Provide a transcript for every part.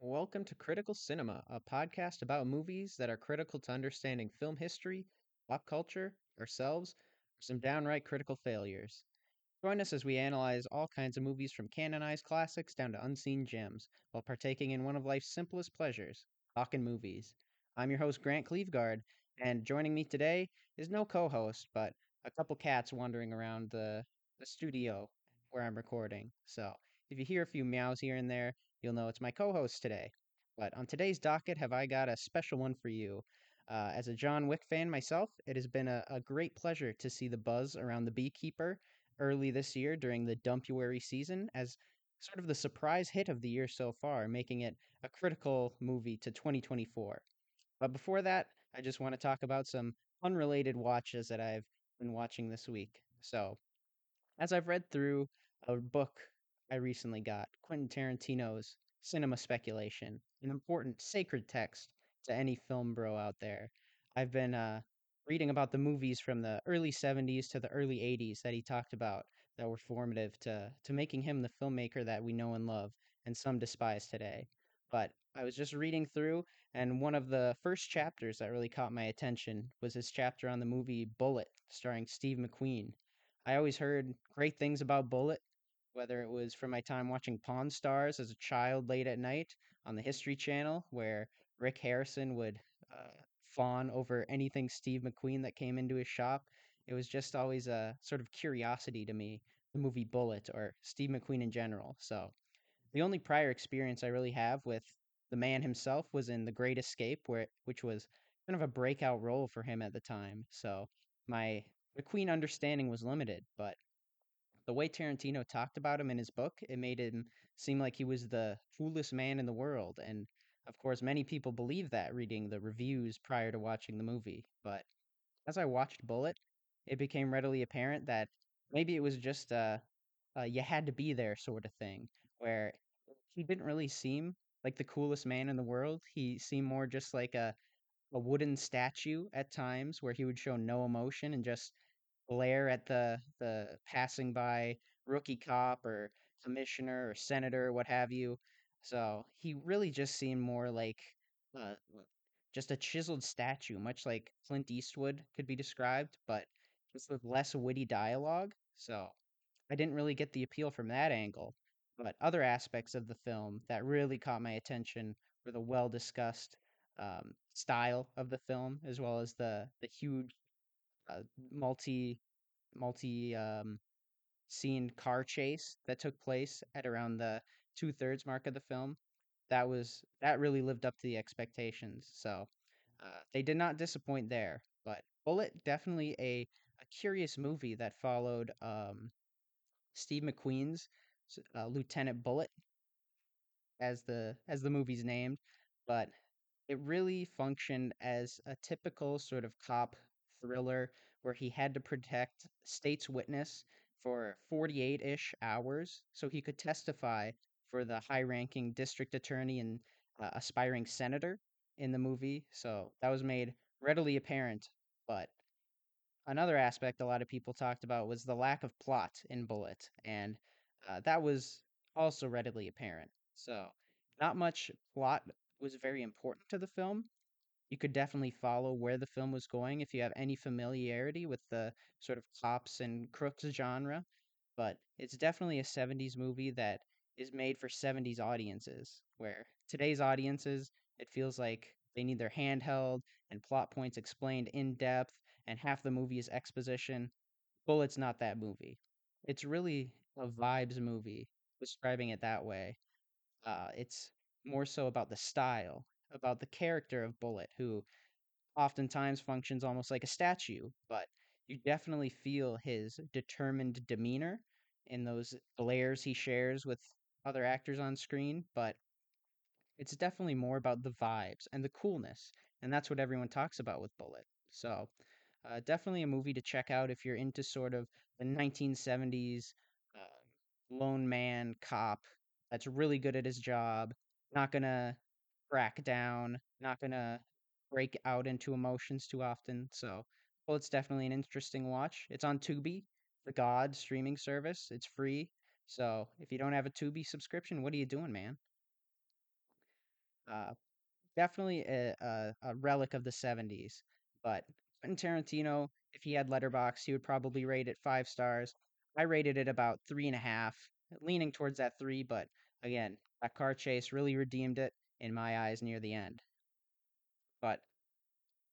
Welcome to Critical Cinema, a podcast about movies that are critical to understanding film history, pop culture, ourselves, or some downright critical failures. Join us as we analyze all kinds of movies from canonized classics down to unseen gems, while partaking in one of life's simplest pleasures, talking movies. I'm your host, Grant Cleveguard, and joining me today is no co host, but a couple cats wandering around the, the studio where I'm recording. So if you hear a few meows here and there, you'll know it's my co host today. But on today's docket, have I got a special one for you. Uh, as a John Wick fan myself, it has been a, a great pleasure to see the buzz around the Beekeeper early this year during the Dumpuary season as sort of the surprise hit of the year so far, making it a critical movie to 2024. But before that, I just want to talk about some unrelated watches that I've been watching this week. So, as I've read through a book I recently got, Quentin Tarantino's Cinema Speculation, an important sacred text to any film bro out there. I've been uh, reading about the movies from the early 70s to the early 80s that he talked about that were formative to, to making him the filmmaker that we know and love and some despise today. But I was just reading through, and one of the first chapters that really caught my attention was his chapter on the movie Bullitt, starring Steve McQueen. I always heard great things about Bullitt, whether it was from my time watching Pawn Stars as a child late at night on the History Channel, where Rick Harrison would uh, fawn over anything Steve McQueen that came into his shop. It was just always a sort of curiosity to me, the movie Bullitt or Steve McQueen in general. So the only prior experience I really have with the man himself was in The Great Escape, where which was kind of a breakout role for him at the time. So my McQueen understanding was limited, but the way Tarantino talked about him in his book, it made him seem like he was the coolest man in the world. And of course, many people believe that reading the reviews prior to watching the movie. But as I watched Bullitt, it became readily apparent that maybe it was just a, a you had to be there sort of thing, where he didn't really seem like the coolest man in the world. He seemed more just like a, a wooden statue at times where he would show no emotion and just glare at the the passing by rookie cop or commissioner or senator, what have you. So he really just seemed more like uh, just a chiseled statue, much like Clint Eastwood could be described, but just with less witty dialogue. So I didn't really get the appeal from that angle. But other aspects of the film that really caught my attention were the well discussed um, style of the film, as well as the the huge uh, multi multi um, scene car chase that took place at around the two thirds mark of the film. That was that really lived up to the expectations. So uh, they did not disappoint there. But Bullitt definitely a a curious movie that followed um, Steve McQueen's uh, Lieutenant Bullitt as the as the movie's named, but it really functioned as a typical sort of cop thriller where he had to protect state's witness for 48-ish hours so he could testify for the high-ranking district attorney and uh, aspiring senator in the movie. So that was made readily apparent, but another aspect a lot of people talked about was the lack of plot in Bullitt. and uh, that was also readily apparent. So, not much plot was very important to the film. You could definitely follow where the film was going if you have any familiarity with the sort of cops and crooks genre, but it's definitely a 70s movie that is made for 70s audiences, where today's audiences, it feels like they need their handheld and plot points explained in depth and half the movie is exposition. Bullitt's not that movie. It's really a vibes movie, describing it that way. Uh, it's more so about the style, about the character of Bullitt, who oftentimes functions almost like a statue, but you definitely feel his determined demeanor in those glares he shares with other actors on screen. But it's definitely more about the vibes and the coolness, and that's what everyone talks about with Bullitt. So uh, definitely a movie to check out if you're into sort of the 1970s uh, lone man cop that's really good at his job, not gonna crack down, not gonna break out into emotions too often. So, well, it's definitely an interesting watch. It's on Tubi, the God streaming service. It's free. So if you don't have a Tubi subscription, what are you doing, man? Uh, definitely a, a, a relic of the 70s. But Quentin Tarantino, if he had Letterboxd, he would probably rate it five stars. I rated it about three and a half, leaning towards that three. But again, that car chase really redeemed it in my eyes near the end. But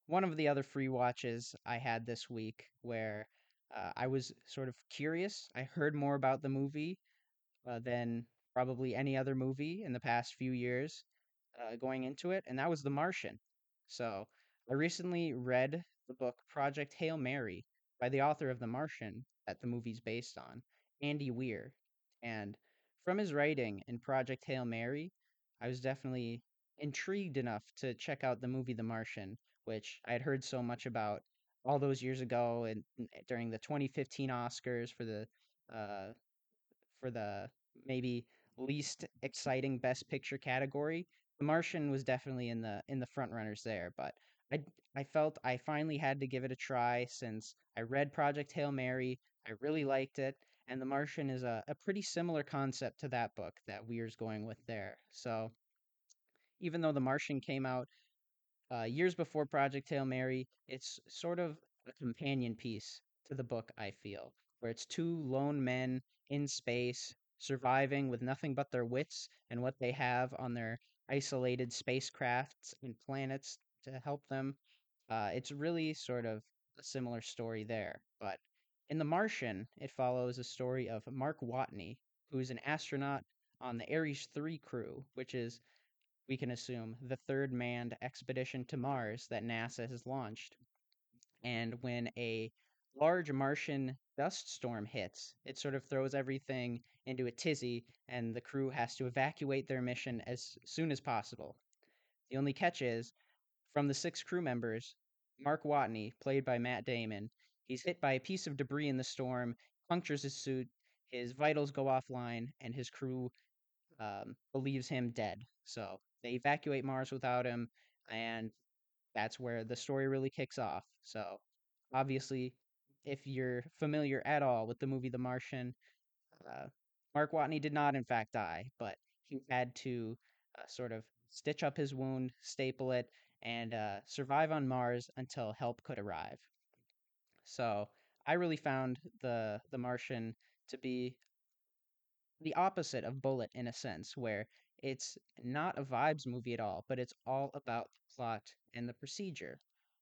one of the other free watches I had this week where uh, I was sort of curious. I heard more about the movie uh, than probably any other movie in the past few years uh, going into it, and that was The Martian. So I recently read the book Project Hail Mary by the author of The Martian that the movie's based on, Andy Weir. And from his writing in Project Hail Mary, I was definitely intrigued enough to check out the movie The Martian, which I had heard so much about all those years ago and during the 2015 Oscars for the uh, for the maybe least exciting best picture category. The Martian was definitely in the in the front runners there, but I I felt I finally had to give it a try since I read Project Hail Mary. I really liked it, and The Martian is a, a pretty similar concept to that book that Weir's going with there. So even though The Martian came out uh, years before Project Hail Mary, it's sort of a companion piece to the book, I feel, where it's two lone men in space surviving with nothing but their wits and what they have on their isolated spacecrafts and planets to help them. Uh, it's really sort of a similar story there. But in The Martian, it follows a story of Mark Watney, who's an astronaut on the Ares 3 crew, which is we can assume, the third manned expedition to Mars that NASA has launched. And when a large Martian dust storm hits, it sort of throws everything into a tizzy, and the crew has to evacuate their mission as soon as possible. The only catch is, from the six crew members, Mark Watney, played by Matt Damon, he's hit by a piece of debris in the storm, punctures his suit, his vitals go offline, and his crew um, believes him dead. So they evacuate Mars without him, and that's where the story really kicks off. So obviously, if you're familiar at all with the movie The Martian, uh, Mark Watney did not, in fact, die, but he had to uh, sort of stitch up his wound, staple it, and uh, survive on Mars until help could arrive. So I really found the the Martian to be the opposite of Bullitt in a sense, where it's not a vibes movie at all, but it's all about the plot and the procedure.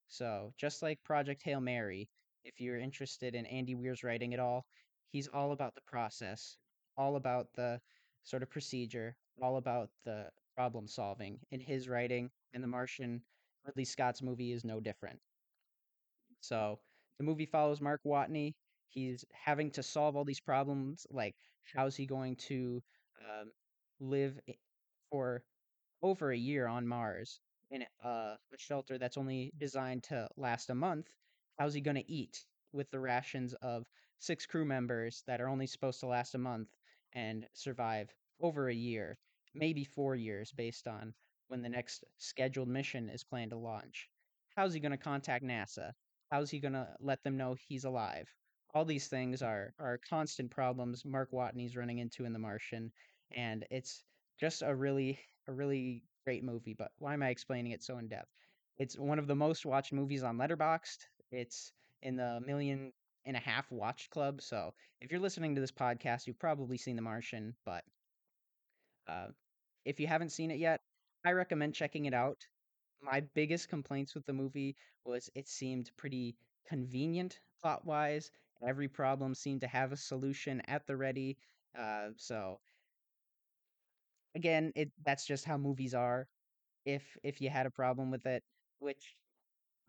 So, just like Project Hail Mary, if you're interested in Andy Weir's writing at all, he's all about the process, all about the sort of procedure, all about the problem solving in his writing, and The Martian, Ridley Scott's movie, is no different. So, the movie follows Mark Watney. He's having to solve all these problems, like how's he going to um, live for over a year on Mars in a, a shelter that's only designed to last a month, how's he going to eat with the rations of six crew members that are only supposed to last a month and survive over a year, maybe four years, based on when the next scheduled mission is planned to launch? How's he going to contact NASA? How's he going to let them know he's alive? All these things are are constant problems Mark Watney's running into in The Martian, and it's just a really a really great movie. But why am I explaining it so in depth? It's one of the most watched movies on Letterboxd. It's in the million and a half watched club. So if you're listening to this podcast, you've probably seen The Martian. But uh, if you haven't seen it yet, I recommend checking it out. My biggest complaints with the movie was it seemed pretty convenient plot wise. Every problem seemed to have a solution at the ready. Uh, so again, it that's just how movies are. If if you had a problem with it, which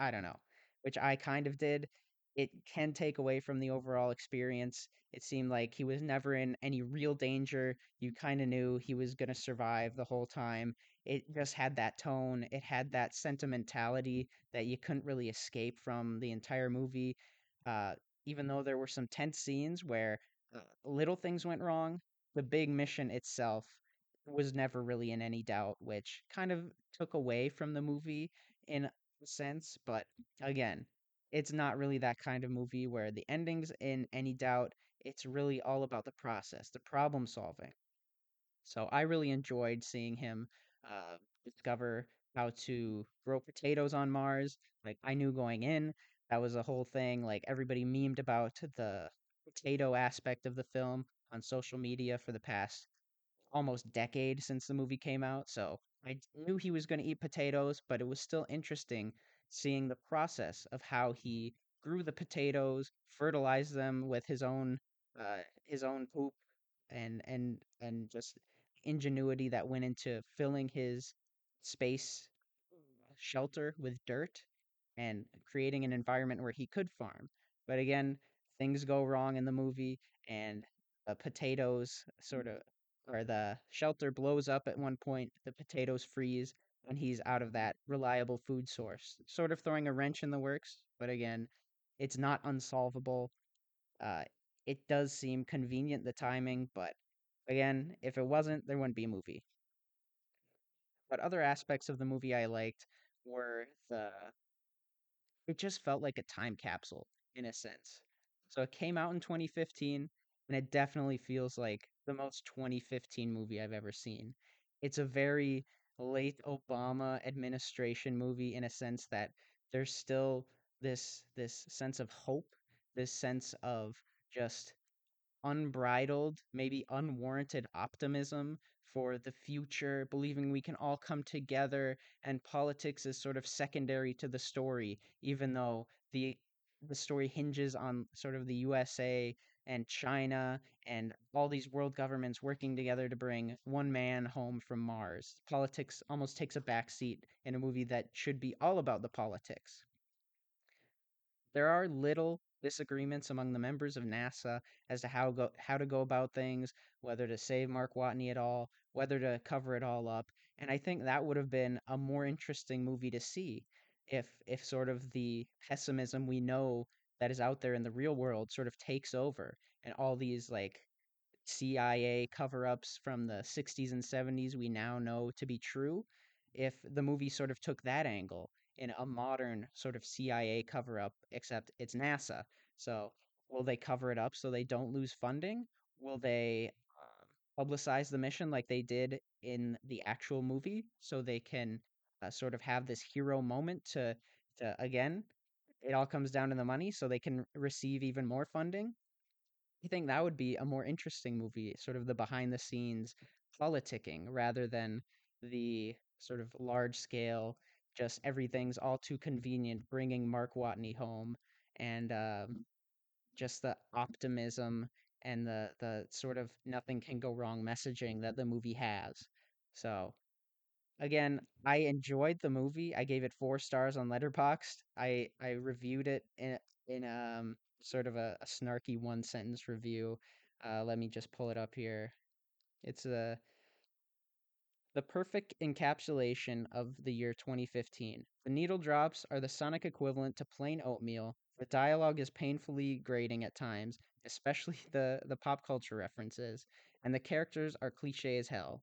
I don't know, which I kind of did, it can take away from the overall experience. It seemed like he was never in any real danger. You kind of knew he was going to survive the whole time. It just had that tone, it had that sentimentality that you couldn't really escape from the entire movie. Uh, even though there were some tense scenes where uh, little things went wrong, the big mission itself was never really in any doubt, which kind of took away from the movie in a sense. But again, it's not really that kind of movie where the ending's in any doubt. It's really all about the process, the problem solving. So I really enjoyed seeing him uh, discover how to grow potatoes on Mars. Like I knew going in, that was a whole thing. Like everybody memed about the potato aspect of the film on social media for the past almost decade since the movie came out. So I knew he was going to eat potatoes, but it was still interesting seeing the process of how he grew the potatoes, fertilized them with his own uh, his own poop, and and and just ingenuity that went into filling his space shelter with dirt and creating an environment where he could farm. But again, things go wrong in the movie, and the potatoes sort of, or the shelter blows up at one point. The potatoes freeze, and he's out of that reliable food source, sort of throwing a wrench in the works. But again, it's not unsolvable. Uh, it does seem convenient, the timing, but again, if it wasn't, there wouldn't be a movie. But other aspects of the movie I liked were the it just felt like a time capsule in a sense. So it came out in 2015 and it definitely feels like the most 2015 movie I've ever seen. It's a very late Obama administration movie in a sense that there's still this this sense of hope, this sense of just unbridled, maybe unwarranted optimism for the future, believing we can all come together and politics is sort of secondary to the story, even though the the story hinges on sort of the USA and China and all these world governments working together to bring one man home from Mars. Politics almost takes a backseat in a movie that should be all about the politics. There are little disagreements among the members of NASA as to how go how to go about things, whether to save Mark Watney at all, whether to cover it all up. And I think that would have been a more interesting movie to see if if sort of the pessimism we know that is out there in the real world sort of takes over and all these like CIA cover ups from the 60s and 70s we now know to be true, if the movie sort of took that angle in a modern sort of CIA cover up, except it's NASA. So, will they cover it up so they don't lose funding? Will they um, publicize the mission like they did in the actual movie so they can uh, sort of have this hero moment to, to, again, it all comes down to the money so they can receive even more funding? I think that would be a more interesting movie, sort of the behind the scenes politicking rather than the sort of large scale, just everything's all too convenient, bringing Mark Watney home and um, just the optimism and the the sort of nothing can go wrong messaging that the movie has. So again, I enjoyed the movie. I gave it four stars on Letterboxd. I I reviewed it in in um sort of a, a snarky one sentence review. Uh, let me just pull it up here. It's a the perfect encapsulation of the year 2015. The needle drops are the sonic equivalent to plain oatmeal. The dialogue is painfully grating at times, especially the, the pop culture references, and the characters are cliche as hell.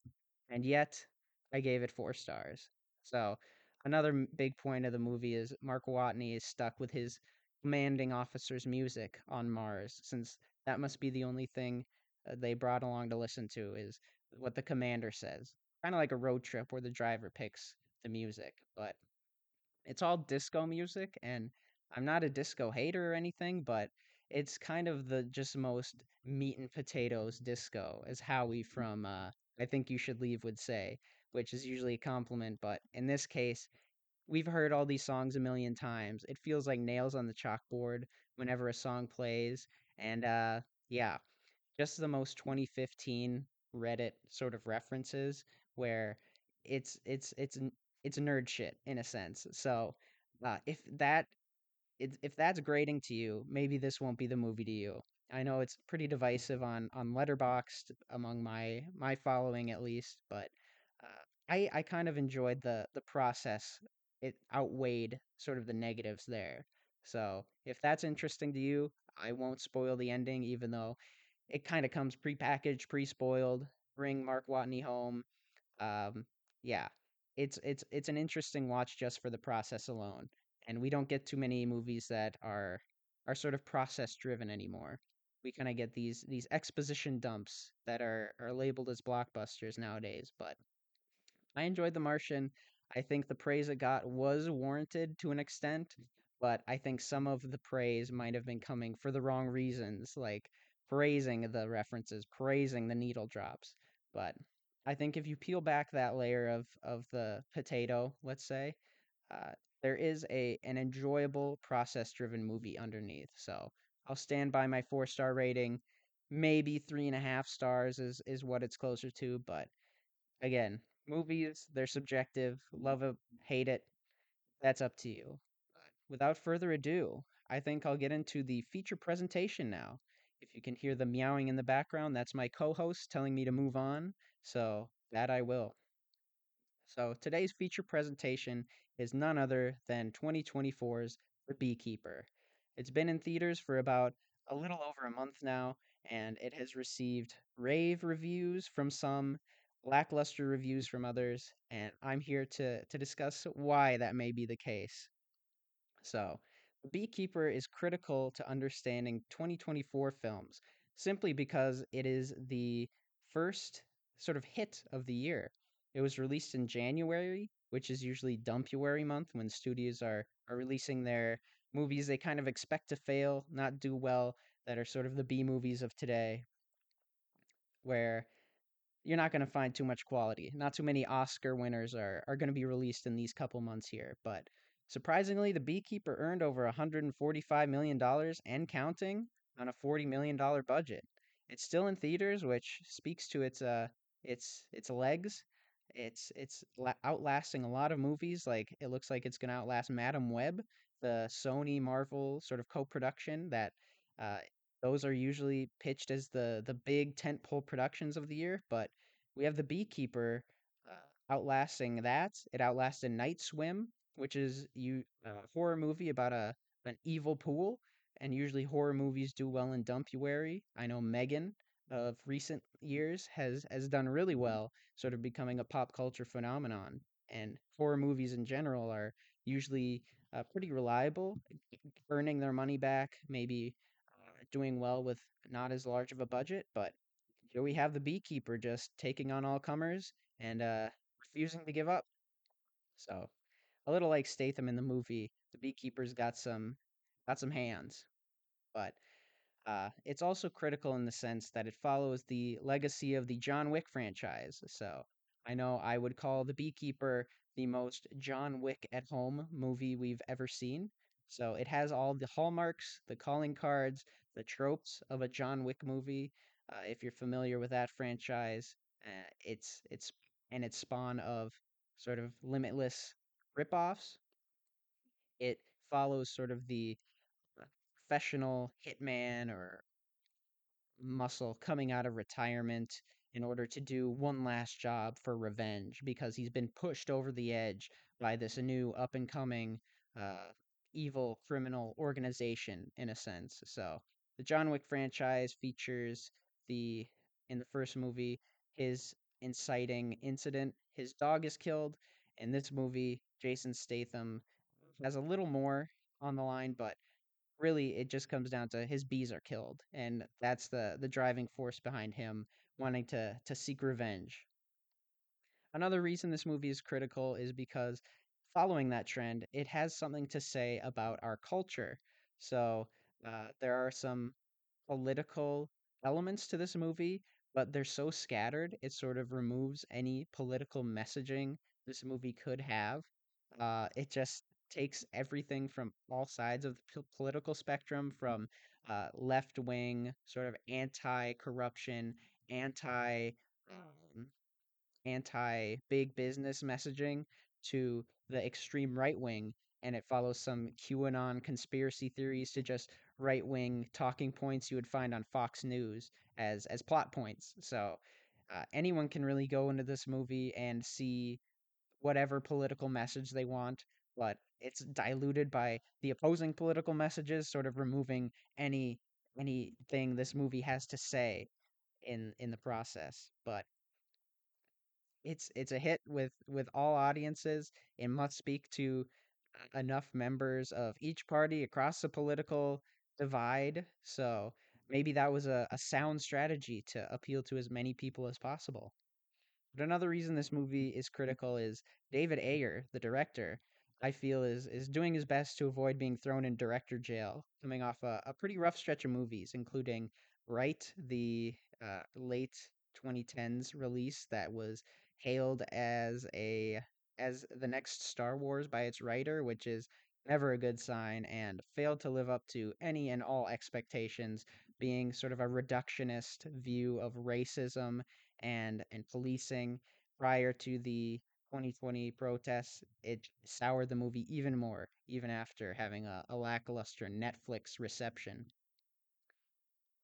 And yet, I gave it four stars. So, another big point of the movie is Mark Watney is stuck with his commanding officer's music on Mars, since that must be the only thing uh, they brought along to listen to is what the commander says. Kind of like a road trip where the driver picks the music, but it's all disco music, and I'm not a disco hater or anything, but it's kind of the just most meat and potatoes disco, as Howie from uh, I Think You Should Leave would say, which is usually a compliment, but in this case, we've heard all these songs a million times. It feels like nails on the chalkboard whenever a song plays, and uh, yeah, just the most 2015 Reddit sort of references where it's it's it's it's nerd shit in a sense. So uh, if that if that's grading to you, maybe this won't be the movie to you. I know it's pretty divisive on on Letterboxd among my my following at least, but I I kind of enjoyed the the process. It outweighed sort of the negatives there. So if that's interesting to you, I won't spoil the ending, even though it kind of comes prepackaged, pre-spoiled. Bring Mark Watney home. Um, yeah, it's it's it's an interesting watch just for the process alone. And we don't get too many movies that are are sort of process driven anymore. We kind of get these these exposition dumps that are are labeled as blockbusters nowadays. But I enjoyed The Martian. I think the praise it got was warranted to an extent, but I think some of the praise might have been coming for the wrong reasons, like praising the references, praising the needle drops. But I think if you peel back that layer of of the potato, let's say, uh, there is a an enjoyable process driven movie underneath. So I'll stand by my four star rating. Maybe three and a half stars is is what it's closer to, but again, movies, they're subjective. Love it, mm-hmm. hate it, that's up to you. Without further ado, I think I'll get into the feature presentation now. If you can hear the meowing in the background, that's my co host telling me to move on. So that I will. So today's feature presentation is none other than 2024's The Beekeeper. It's been in theaters for about a little over a month now, and it has received rave reviews from some, lackluster reviews from others, and I'm here to to discuss why that may be the case. So, The Beekeeper is critical to understanding 2024 films simply because it is the first sort of hit of the year. It was released in January, which is usually Dumpuary month when studios are, are releasing their movies they kind of expect to fail, not do well, that are sort of the B movies of today, where you're not going to find too much quality. Not too many Oscar winners are are going to be released in these couple months here, but surprisingly, The Beekeeper earned over 145 million dollars and counting on a 40 million dollar budget. It's still in theaters, which speaks to its uh its its legs. It's it's outlasting a lot of movies. Like it looks like it's going to outlast Madame Web, the Sony Marvel sort of co-production that uh, those are usually pitched as the the big tentpole productions of the year, but we have The Beekeeper uh, outlasting that. It outlasted Night Swim, which is you a horror movie about a an evil pool, and usually horror movies do well in Dumpuary. I know Megan of recent years has has done really well, sort of becoming a pop culture phenomenon. And horror movies in general are usually uh, pretty reliable, earning their money back, maybe uh, doing well with not as large of a budget. But here we have the beekeeper just taking on all comers and uh, refusing to give up. So a little like Statham in the movie, the beekeeper's got some got some hands, but uh, it's also critical in the sense that it follows the legacy of the John Wick franchise. So I know I would call The Beekeeper the most John Wick at home movie we've ever seen. So it has all the hallmarks, the calling cards, the tropes of a John Wick movie. Uh, if you're familiar with that franchise, uh, it's it's and its spawn of sort of limitless ripoffs. It follows sort of the uh, professional hitman or Muscle coming out of retirement in order to do one last job for revenge because he's been pushed over the edge by this new up and coming uh, evil criminal organization in a sense. So the John Wick franchise features the in the first movie his inciting incident. His dog is killed. In this movie, Jason Statham mm-hmm. has a little more on the line, but really it just comes down to his bees are killed and that's the the driving force behind him wanting to to seek revenge another reason this movie is critical is because following that trend it has something to say about our culture so uh, there are some political elements to this movie, but they're so scattered, it sort of removes any political messaging this movie could have. Uh, it just takes everything from all sides of the p- political spectrum, from uh, left wing, sort of anti corruption, anti um, anti big business messaging to the extreme right wing, and it follows some QAnon conspiracy theories to just right wing talking points you would find on Fox News as as plot points. So uh, anyone can really go into this movie and see whatever political message they want, but it's diluted by the opposing political messages, sort of removing any anything this movie has to say in in the process. But it's it's a hit with with all audiences. It must speak to enough members of each party across the political divide. So maybe that was a, a sound strategy to appeal to as many people as possible. But another reason this movie is critical is David Ayer, the director, I feel is is doing his best to avoid being thrown in director jail, coming off a, a pretty rough stretch of movies, including Bright, the uh, late 2010s release that was hailed as a as the next Star Wars by its writer, which is never a good sign, and failed to live up to any and all expectations, being sort of a reductionist view of racism and and policing prior to the 2020 protests. It soured the movie even more, even after having a, a lackluster Netflix reception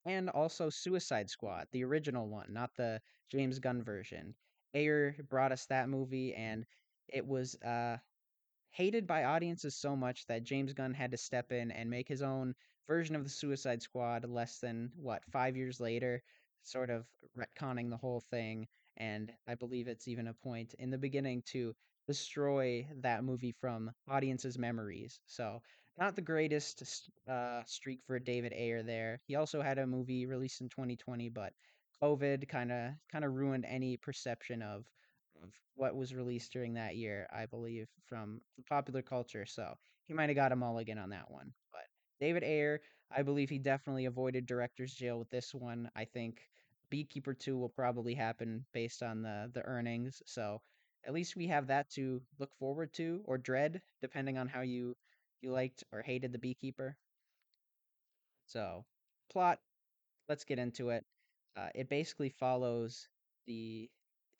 and also Suicide Squad, the original one, not the James Gunn version. Ayer brought us that movie, and it was uh, hated by audiences so much that James Gunn had to step in and make his own version of the Suicide Squad less than, what, five years later, sort of retconning the whole thing. And I believe it's even a point in the beginning to destroy that movie from audiences' memories. So, not the greatest uh, streak for David Ayer there. He also had a movie released in 2020, but COVID kind of kind of ruined any perception of mm. of what was released during that year, I believe, from popular culture. So he might have got a mulligan on that one. But David Ayer, I believe he definitely avoided director's jail with this one. I think Beekeeper 2 will probably happen based on the the earnings. So at least we have that to look forward to or dread, depending on how you you liked or hated the Beekeeper. So plot, let's get into it. Uh, it basically follows the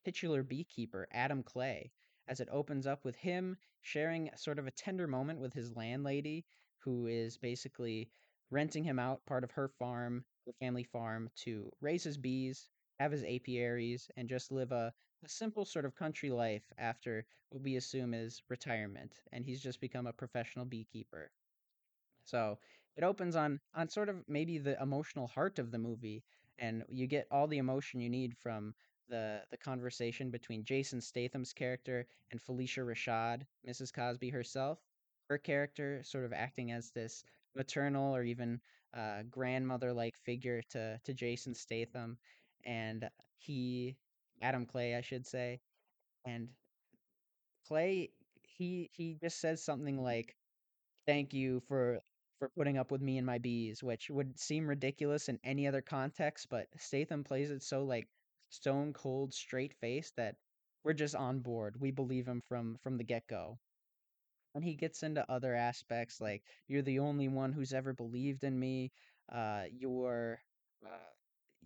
titular beekeeper, Adam Clay, as it opens up with him sharing sort of a tender moment with his landlady, who is basically renting him out part of her farm, her family farm, to raise his bees, have his apiaries, and just live a, a simple sort of country life after what we assume is retirement. And he's just become a professional beekeeper. So it opens on on sort of maybe the emotional heart of the movie, and you get all the emotion you need from the the conversation between Jason Statham's character and Phylicia Rashad, Mrs. Cosby herself. Her character sort of acting as this maternal or even uh, grandmother like figure to to Jason Statham, and he Adam Clay, I should say, and Clay he he just says something like thank you for for putting up with me and my bees, which would seem ridiculous in any other context, but Statham plays it so like stone cold, straight face that we're just on board. We believe him from from the get go. And he gets into other aspects like you're the only one who's ever believed in me. Uh, your uh,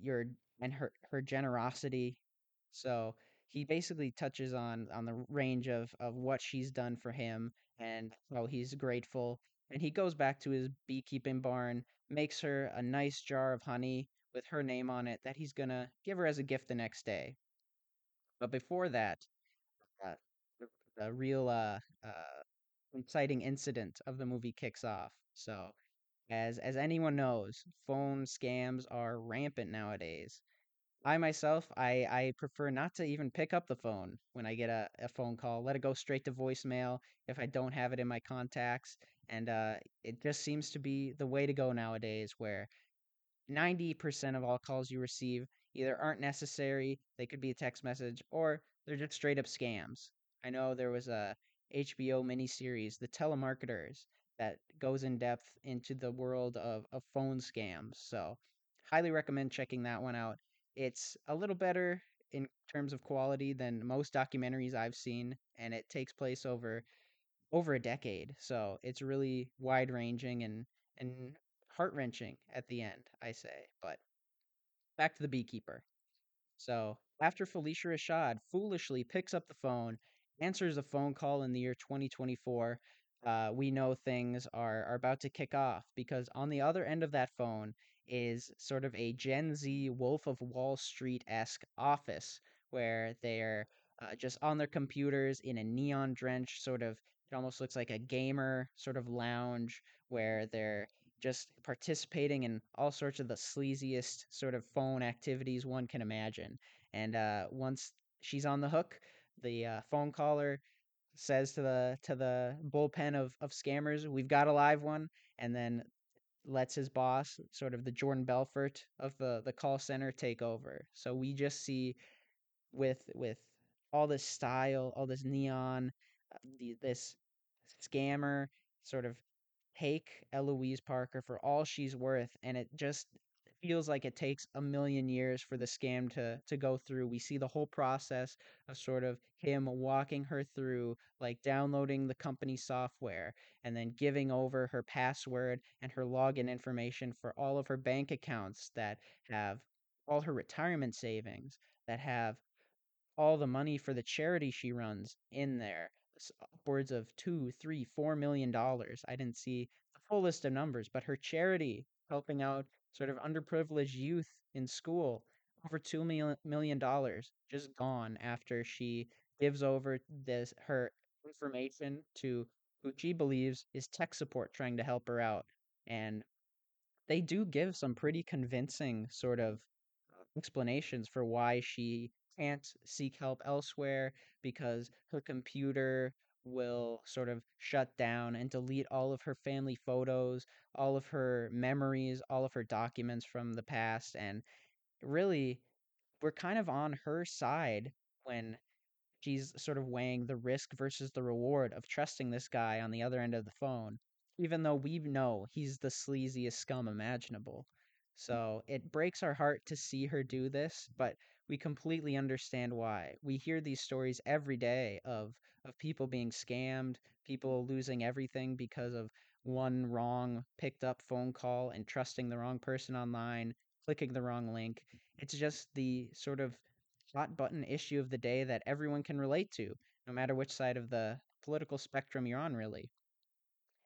your and her her generosity. So he basically touches on on the range of of what she's done for him and how he's grateful. And he goes back to his beekeeping barn, makes her a nice jar of honey with her name on it that he's gonna give her as a gift the next day. But before that, uh, the, the real uh, uh, inciting incident of the movie kicks off. So as as anyone knows, phone scams are rampant nowadays. I myself, I I prefer not to even pick up the phone when I get a, a phone call. Let it go straight to voicemail if I don't have it in my contacts. And uh, it just seems to be the way to go nowadays, where 90% of all calls you receive either aren't necessary, they could be a text message, or they're just straight up scams. I know there was a HBO miniseries, The Telemarketers, that goes in depth into the world of, of phone scams. So, highly recommend checking that one out. It's a little better in terms of quality than most documentaries I've seen, and it takes place over over a decade. So it's really wide ranging and and heart wrenching at the end, I say. But back to the beekeeper. So after Phylicia Rashad foolishly picks up the phone, answers a phone call in the year 2024, uh, we know things are, are about to kick off because on the other end of that phone is sort of a Gen Z Wolf of Wall Street esque office where they're uh, just on their computers in a neon drenched sort of, it almost looks like a gamer sort of lounge where they're just participating in all sorts of the sleaziest sort of phone activities one can imagine. And uh, once she's on the hook, the uh, phone caller says to the to the bullpen of of scammers, "We've got a live one," and then lets his boss, sort of the Jordan Belfort of the the call center, take over. So we just see with with all this style, all this neon, Uh, the, this scammer sort of take Eloise Parker for all she's worth, and it just feels like it takes a million years for the scam to to go through. We see the whole process of sort of him walking her through like downloading the company software and then giving over her password and her login information for all of her bank accounts that have all her retirement savings that have all the money for the charity she runs in there. Upwards of two, three, four million dollars. I didn't see the full list of numbers, but her charity helping out sort of underprivileged youth in school, over two million dollars just gone after she gives over this her information to who she believes is tech support trying to help her out. And they do give some pretty convincing sort of uh, explanations for why she can't seek help elsewhere because her computer will sort of shut down and delete all of her family photos, all of her memories, all of her documents from the past. And really, we're kind of on her side when she's sort of weighing the risk versus the reward of trusting this guy on the other end of the phone, even though we know he's the sleaziest scum imaginable. Mm. So it breaks our heart to see her do this, but we completely understand why. We hear these stories every day of of people being scammed, people losing everything because of one wrong picked up phone call and trusting the wrong person online, clicking the wrong link. It's just the sort of hot button issue of the day that everyone can relate to, no matter which side of the political spectrum you're on, really.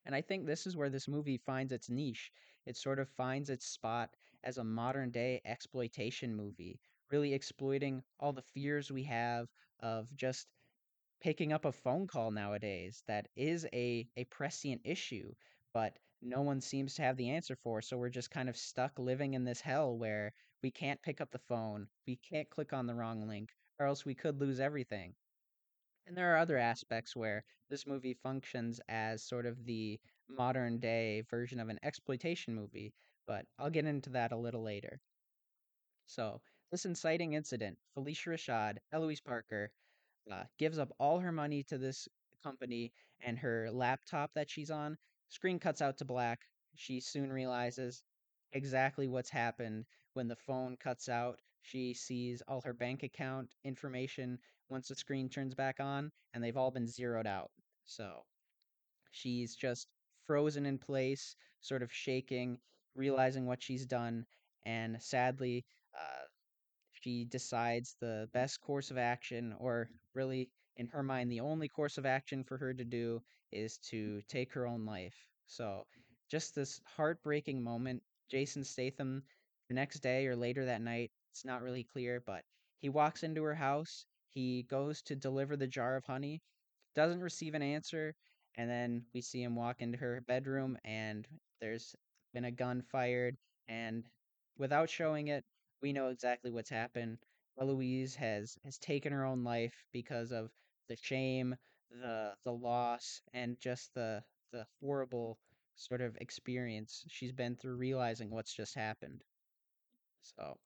And I think this is where this movie finds its niche. It sort of finds its spot as a modern day exploitation movie, really exploiting all the fears we have of just picking up a phone call nowadays that is a, a prescient issue, but no one seems to have the answer for. So we're just kind of stuck living in this hell where we can't pick up the phone, we can't click on the wrong link, or else we could lose everything. And there are other aspects where this movie functions as sort of the modern day version of an exploitation movie, but I'll get into that a little later. So, this inciting incident, Phylicia Rashad, Eloise Parker, uh, gives up all her money to this company and her laptop that she's on. Screen cuts out to black. She soon realizes exactly what's happened when the phone cuts out. She sees all her bank account information once the screen turns back on, and they've all been zeroed out. So she's just frozen in place, sort of shaking, realizing what she's done, and sadly, uh, she decides the best course of action, or really, in her mind, the only course of action for her to do is to take her own life. So, just this heartbreaking moment. Jason Statham, the next day or later that night, it's not really clear, but he walks into her house. He goes to deliver the jar of honey, doesn't receive an answer, and then we see him walk into her bedroom, and there's been a gun fired, and without showing it, we know exactly what's happened. Eloise has has taken her own life because of the shame, the the loss, and just the the horrible sort of experience she's been through realizing what's just happened. So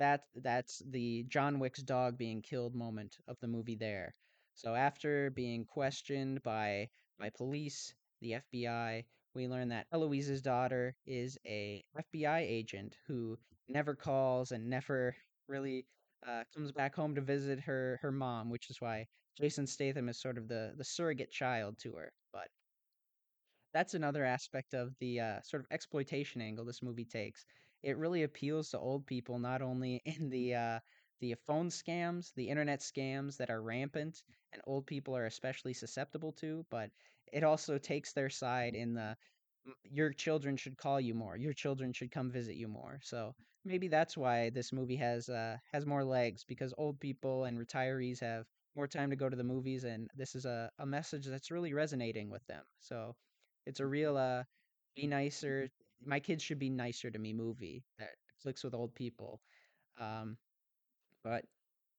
that that's the John Wick's dog being killed moment of the movie there. So after being questioned by by police, the FBI, we learn that Eloise's daughter is a FBI agent who never calls and never really uh, comes back home to visit her her mom, which is why Jason Statham is sort of the the surrogate child to her. But that's another aspect of the uh, sort of exploitation angle this movie takes. It really appeals to old people, not only in the uh, the phone scams, the internet scams that are rampant and old people are especially susceptible to, but it also takes their side in the your children should call you more, your children should come visit you more. So maybe that's why this movie has uh, has more legs because old people and retirees have more time to go to the movies, and this is a, a message that's really resonating with them. So it's a real uh be nicer. My kids should be nicer to me movie that clicks with old people. Um, but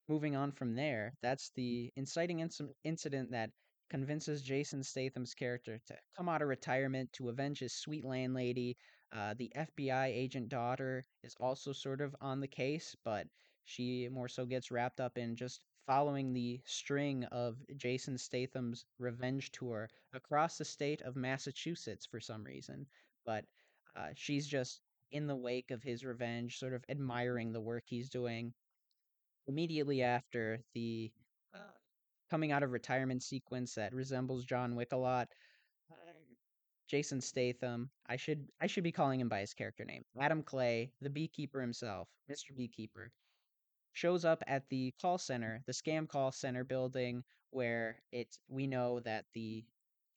moving on from there, that's the inciting inc- incident that convinces Jason Statham's character to come out of retirement to avenge his sweet landlady. Uh, the FBI agent daughter is also sort of on the case, but she more so gets wrapped up in just following the string of Jason Statham's revenge tour across the state of Massachusetts for some reason. But uh, she's just in the wake of his revenge, sort of admiring the work he's doing. Immediately after the uh, coming out of retirement sequence that resembles John Wick a lot, Jason Statham. I should I should be calling him by his character name. Adam Clay, the beekeeper himself, Mr. Beekeeper, shows up at the call center, the scam call center building where it's we know that the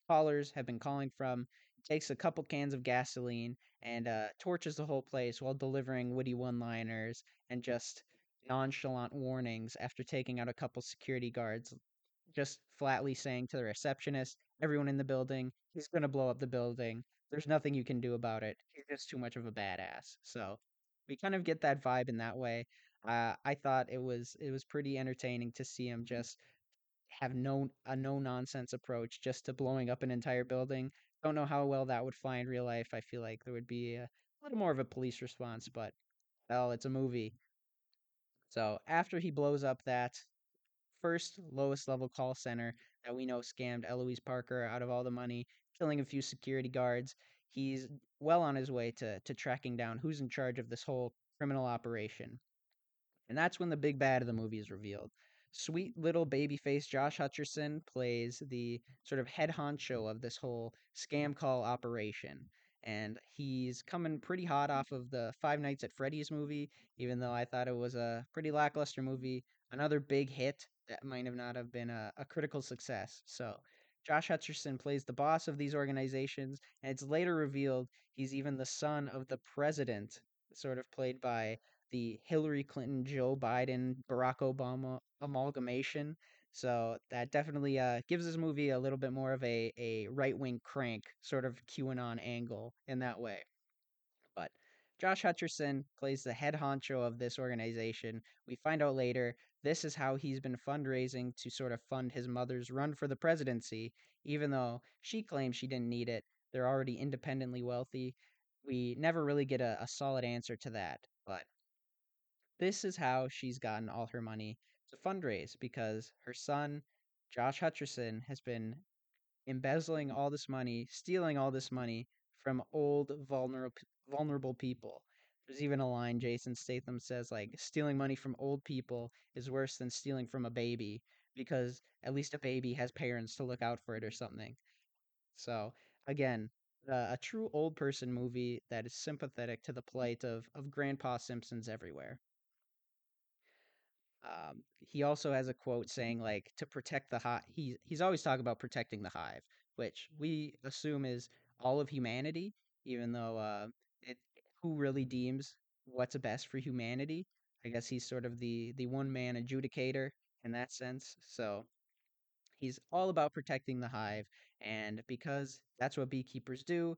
callers have been calling from, takes a couple cans of gasoline and uh, torches the whole place while delivering witty one-liners and just nonchalant warnings after taking out a couple security guards just flatly saying to the receptionist, everyone in the building, he's going to blow up the building. There's nothing you can do about it. He's just too much of a badass. So we kind of get that vibe in that way. Uh, I thought it was it was pretty entertaining to see him just have no a no nonsense approach just to blowing up an entire building. Don't know how well that would fly in real life. I feel like there would be a, a little more of a police response, but well, it's a movie. So after he blows up that first lowest level call center that we know scammed Eloise Parker out of all the money, killing a few security guards. He's well on his way to to tracking down who's in charge of this whole criminal operation. And that's when the big bad of the movie is revealed. Sweet little babyface Josh Hutcherson plays the sort of head honcho of this whole scam call operation. And he's coming pretty hot off of the Five Nights at Freddy's movie, even though I thought it was a pretty lackluster movie. Another big hit that might have not have been a, a critical success. So Josh Hutcherson plays the boss of these organizations, and it's later revealed he's even the son of the president, sort of played by the Hillary Clinton, Joe Biden, Barack Obama amalgamation. So that definitely uh, gives this movie a little bit more of a, a right wing crank sort of QAnon angle in that way. Josh Hutcherson plays the head honcho of this organization. We find out later this is how he's been fundraising to sort of fund his mother's run for the presidency, even though she claims she didn't need it. They're already independently wealthy. We never really get a, a solid answer to that, but this is how she's gotten all her money to fundraise because her son, Josh Hutcherson, has been embezzling all this money, stealing all this money from old vulnerable vulnerable people. There's even a line Jason Statham says like stealing money from old people is worse than stealing from a baby because at least a baby has parents to look out for it or something. So, again, uh, a true old person movie that is sympathetic to the plight of of Grandpa Simpsons everywhere. Um, he also has a quote saying like to protect the hive. He's he's always talking about protecting the hive, which we assume is all of humanity, even though uh, who really deems what's best for humanity. I guess he's sort of the the one man adjudicator in that sense. So he's all about protecting the hive, and because that's what beekeepers do,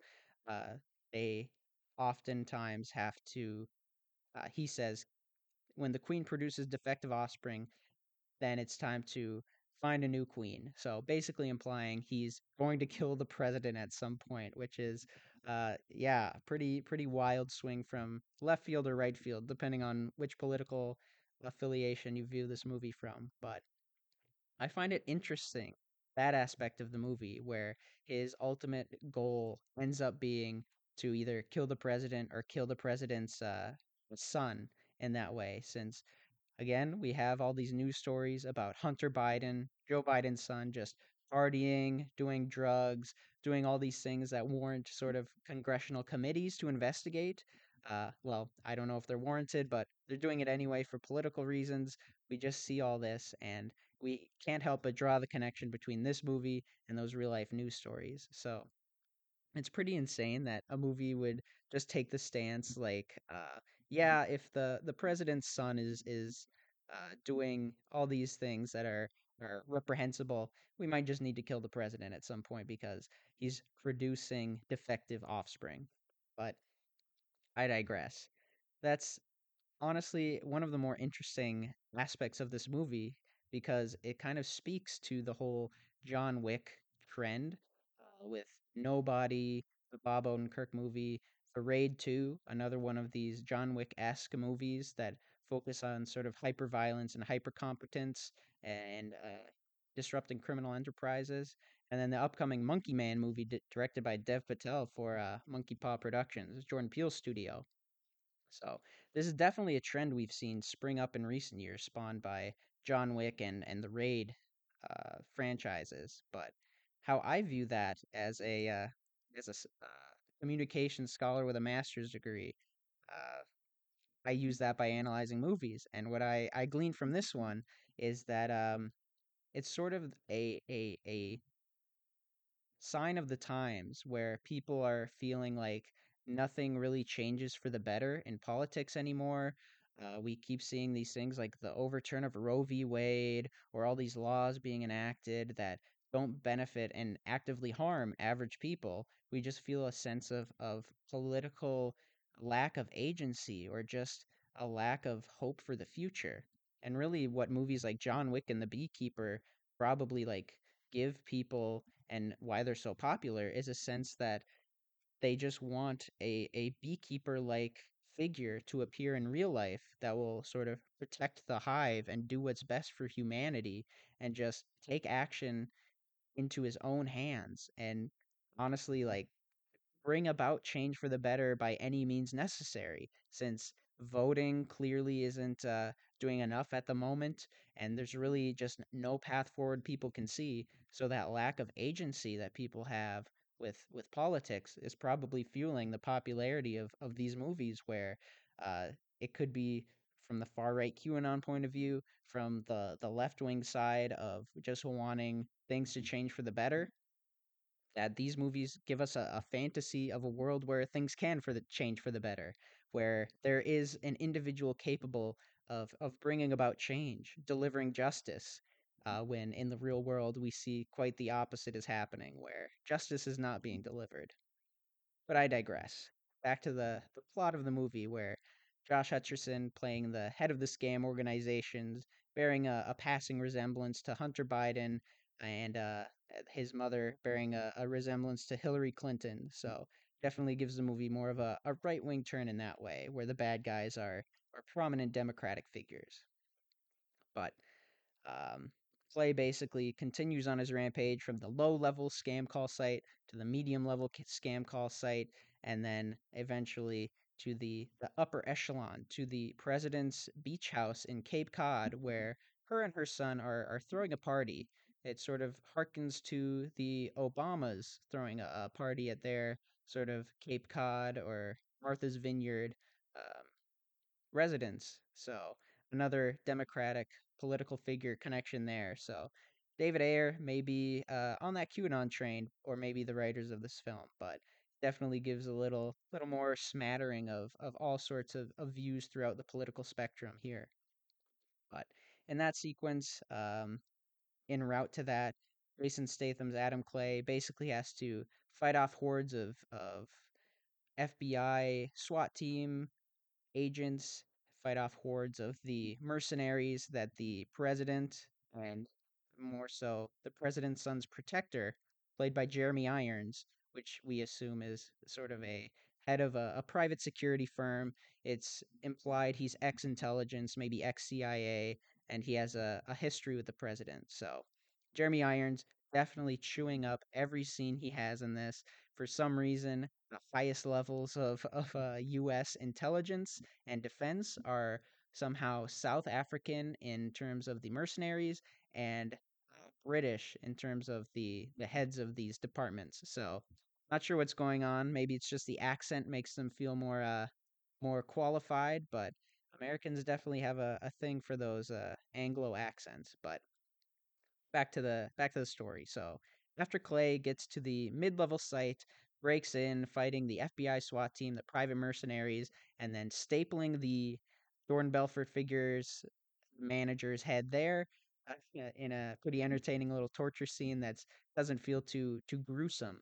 uh, they oftentimes have to. Uh, he says when the queen produces defective offspring, then it's time to find a new queen. So basically implying he's going to kill the president at some point, which is uh yeah, pretty pretty wild swing from left field or right field depending on which political affiliation you view this movie from. But I find it interesting that aspect of the movie where his ultimate goal ends up being to either kill the president or kill the president's uh son in that way since Again, we have all these news stories about Hunter Biden, Joe Biden's son, just partying, doing drugs, doing all these things that warrant sort of congressional committees to investigate. Uh, well, I don't know if they're warranted, but they're doing it anyway for political reasons. We just see all this, and we can't help but draw the connection between this movie and those real life news stories. So it's pretty insane that a movie would just take the stance like, uh, yeah, if the the president's son is is uh, doing all these things that are are reprehensible, we might just need to kill the president at some point because he's producing defective offspring. But I digress. That's honestly one of the more interesting aspects of this movie because it kind of speaks to the whole John Wick trend uh, with Nobody, the Bob Odenkirk movie, The Raid 2, another one of these John Wick esque movies that focus on sort of hyper violence and hyper competence and uh, disrupting criminal enterprises. And then the upcoming Monkey Man movie, di- directed by Dev Patel for uh, Monkey Paw Productions, Jordan Peele's studio. So this is definitely a trend we've seen spring up in recent years, spawned by John Wick and and the Raid uh, franchises. But how I view that as a uh, as a uh, communication scholar with a master's degree, I use that by analyzing movies. And what I I glean from this one is that um, it's sort of a a a sign of the times where people are feeling like nothing really changes for the better in politics anymore. Uh, we keep seeing these things like the overturn of Roe v. Wade or all these laws being enacted that don't benefit and actively harm average people. We just feel a sense of, of political lack of agency or just a lack of hope for the future. And really, what movies like John Wick and The Beekeeper probably like give people and why they're so popular is a sense that they just want a, a beekeeper like figure to appear in real life that will sort of protect the hive and do what's best for humanity and just take action into his own hands and honestly mm. like bring about change for the better by any means necessary, since voting clearly isn't uh, doing enough at the moment, and there's really just no path forward people can see. So that lack of agency that people have with with politics is probably fueling the popularity of of these movies, where uh, it could be from the far right QAnon point of view, from the the left wing side of just wanting things to change for the better that these movies give us a, a fantasy of a world where things can for the change for the better, where there is an individual capable of of bringing about change, delivering justice. Uh, when in the real world we see quite the opposite is happening, where justice is not being delivered. But I digress. Back to the, the plot of the movie, where Josh Hutcherson, playing the head of the scam organizations, bearing a, a passing resemblance to Hunter Biden, and uh, his mother bearing a, a resemblance to Hillary Clinton. So definitely gives the movie more of a, a right wing turn in that way, where the bad guys are, are prominent Democratic figures. But um, Clay basically continues on his rampage from the low level scam call site to the medium level scam call site, and then eventually to the, the upper echelon, to the president's beach house in Cape Cod, where her and her son are, are throwing a party. It sort of harkens to the Obamas throwing a, a party at their sort of Cape Cod or Martha's Vineyard um, residence. So another Democratic political figure connection there. So David Ayer may be uh, on that QAnon train, or maybe the writers of this film, but definitely gives a little little more smattering of of all sorts of, of views throughout the political spectrum here. But in that sequence, um, en route to that, Jason Statham's Adam Clay basically has to fight off hordes of of FBI SWAT team agents fight off hordes of the mercenaries that the president and more so the president's son's protector, played by Jeremy Irons, which we assume is sort of a head of a, a private security firm. It's implied he's ex intelligence, maybe ex CIA, and he has a, a history with the president. So Jeremy Irons definitely chewing up every scene he has in this. For some reason, the highest levels of, of uh, U.S. intelligence and defense are somehow South African in terms of the mercenaries and uh, British in terms of the, the heads of these departments. So, not sure what's going on. Maybe it's just the accent makes them feel more uh, more qualified, but Americans definitely have a, a thing for those uh, Anglo accents. But back to the back to the story. So after Clay gets to the mid-level site, breaks in, fighting the FBI SWAT team, the private mercenaries, and then stapling the Jordan Belfort figure's manager's head there uh, in a pretty entertaining little torture scene that doesn't feel too too gruesome.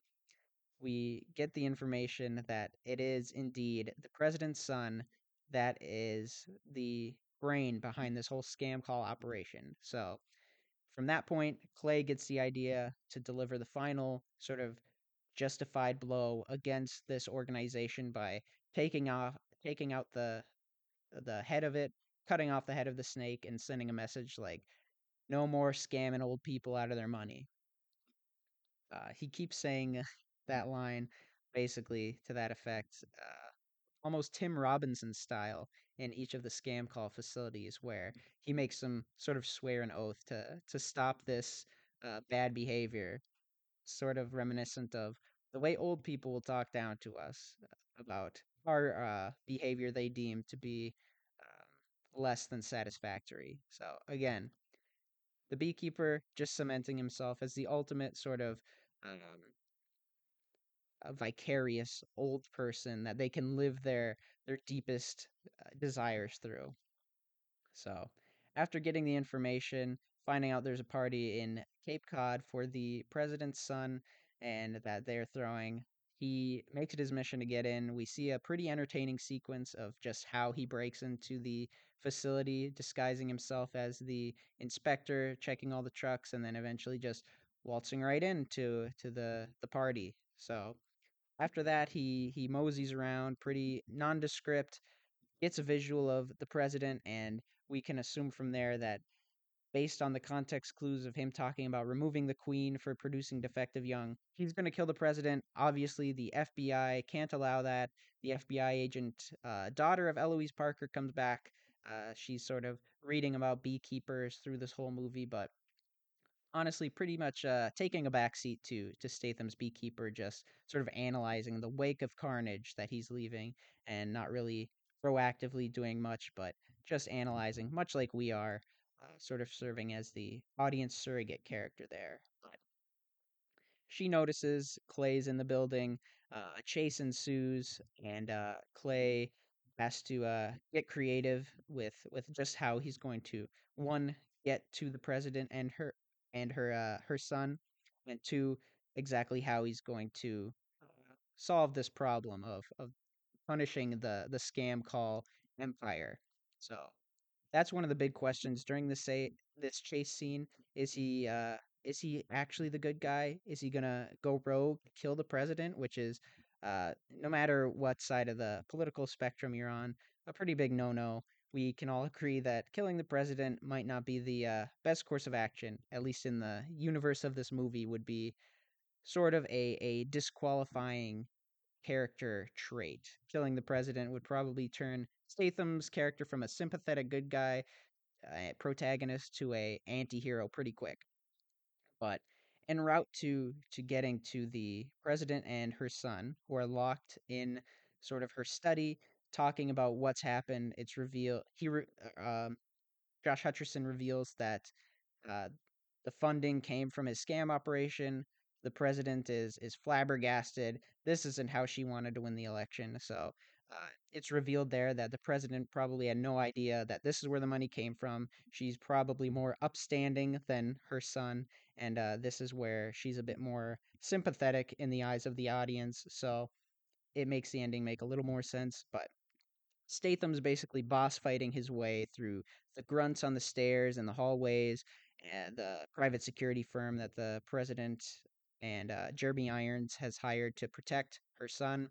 We get the information that it is indeed the president's son that is the brain behind this whole scam call operation. So from that point, Clay gets the idea to deliver the final sort of justified blow against this organization by taking off taking out the the head of it cutting off the head of the snake and sending a message like, "No more scamming old people out of their money." Uh, he keeps saying that line basically to that effect, uh, almost Tim Robinson style in each of the scam call facilities, where he makes them sort of swear an oath to to stop this uh, bad behavior, sort of reminiscent of the way old people will talk down to us about our uh, behavior they deem to be um, less than satisfactory. So again, the beekeeper just cementing himself as the ultimate sort of um, vicarious old person that they can live their their deepest uh, desires through. So, after getting the information, finding out there's a party in Cape Cod for the president's son and that they're throwing, he makes it his mission to get in. We see a pretty entertaining sequence of just how he breaks into the facility, disguising himself as the inspector, checking all the trucks, and then eventually just waltzing right into to the the party. So after that, he he moseys around, pretty nondescript, gets a visual of the president, and we can assume from there that based on the context clues of him talking about removing the queen for producing defective young, he's going to kill the president. Obviously, the FBI can't allow that. The FBI agent, uh, daughter of Eloise Parker, comes back. Uh, she's sort of reading about beekeepers through this whole movie, but honestly pretty much uh, taking a backseat to to Statham's beekeeper, just sort of analyzing the wake of carnage that he's leaving, and not really proactively doing much, but just analyzing, much like we are, uh, sort of serving as the audience surrogate character there. She notices Clay's in the building. Uh, a chase ensues, and uh, Clay has to uh, get creative with with just how he's going to one get to the president and her and her uh, her son, and to exactly how he's going to solve this problem of of punishing the the scam call empire. So that's one of the big questions during this say this chase scene. Is he uh is he actually the good guy? Is he gonna go rogue, kill the president, which is uh no matter what side of the political spectrum you're on, a pretty big no-no. We can all agree that killing the president might not be the uh, best course of action, at least in the universe of this movie, would be sort of a, a disqualifying character trait. Killing the president would probably turn Statham's character from a sympathetic good guy uh, protagonist to a anti-hero pretty quick. But en route to to getting to the president and her son, who are locked in sort of her study, talking about what's happened, it's revealed he re- uh, um, Josh Hutcherson reveals that uh, the funding came from his scam operation. The president is is flabbergasted. This isn't how she wanted to win the election. So uh, it's revealed there that the president probably had no idea that this is where the money came from. She's probably more upstanding than her son, and uh, this is where she's a bit more sympathetic in the eyes of the audience. So it makes the ending make a little more sense. But Statham's basically boss fighting his way through the grunts on the stairs and the hallways, and the private security firm that the president and uh, Jeremy Irons has hired to protect her son.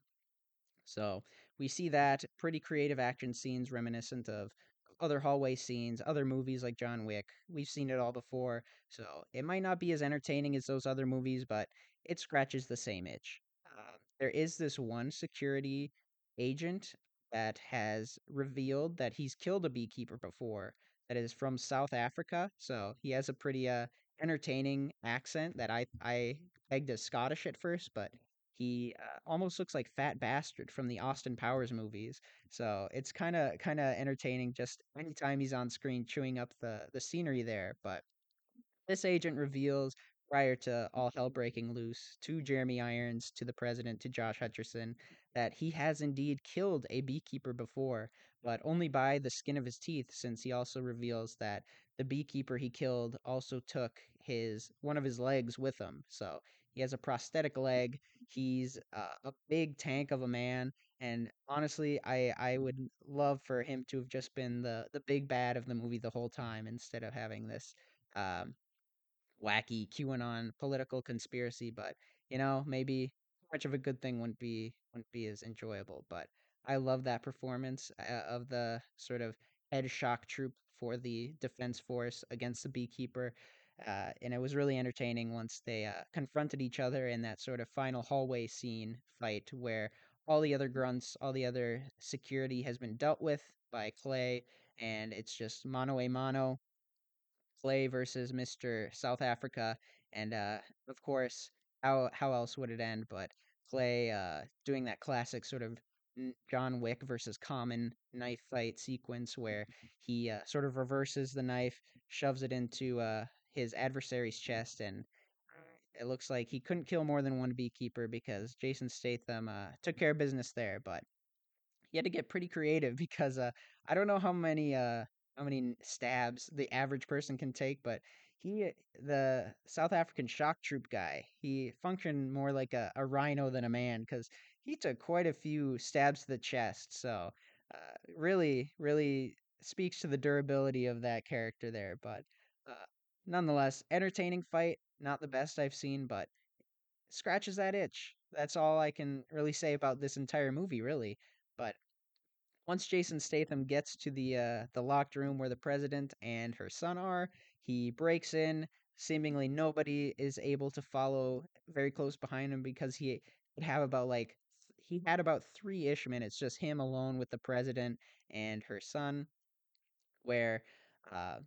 So we see that pretty creative action scenes reminiscent of other hallway scenes, other movies like John Wick. We've seen it all before, so it might not be as entertaining as those other movies, but it scratches the same itch. Uh, there is this one security agent that has revealed that he's killed a beekeeper before that is from South Africa. So he has a pretty uh entertaining accent that I I pegged as Scottish at first, but he uh, almost looks like Fat Bastard from the Austin Powers movies. So it's kind of kind of entertaining just anytime he's on screen chewing up the the scenery there. But this agent reveals prior to all hell breaking loose to Jeremy Irons, to the president, to Josh Hutcherson, that he has indeed killed a beekeeper before, but only by the skin of his teeth, since he also reveals that the beekeeper he killed also took his one of his legs with him. So he has a prosthetic leg. He's uh, a big tank of a man, and honestly, I I would love for him to have just been the the big bad of the movie the whole time instead of having this um, wacky QAnon political conspiracy, but you know, maybe much of a good thing wouldn't be wouldn't be as enjoyable. But I love that performance uh, of the sort of head shock troop for the defense force against the beekeeper. Uh, and it was really entertaining once they uh, confronted each other in that sort of final hallway scene fight where all the other grunts, all the other security has been dealt with by Clay, and it's just mano a mano Clay versus Mr. South Africa, and uh, of course, how how else would it end? But Clay uh, doing that classic sort of John Wick versus Common knife fight sequence where he uh, sort of reverses the knife, shoves it into uh, his adversary's chest, and it looks like he couldn't kill more than one beekeeper because Jason Statham uh, took care of business there. But he had to get pretty creative because uh, I don't know how many uh, how many stabs the average person can take, but he the South African shock troop guy, he functioned more like a, a rhino than a man because he took quite a few stabs to the chest. So uh, really, really speaks to the durability of that character there. But uh, nonetheless, entertaining fight. Not the best I've seen, but scratches that itch. That's all I can really say about this entire movie, really. But once Jason Statham gets to the uh, the locked room where the president and her son are, he breaks in. Seemingly nobody is able to follow very close behind him because he would have about like he had about three ish minutes just him alone with the president and her son, where uh,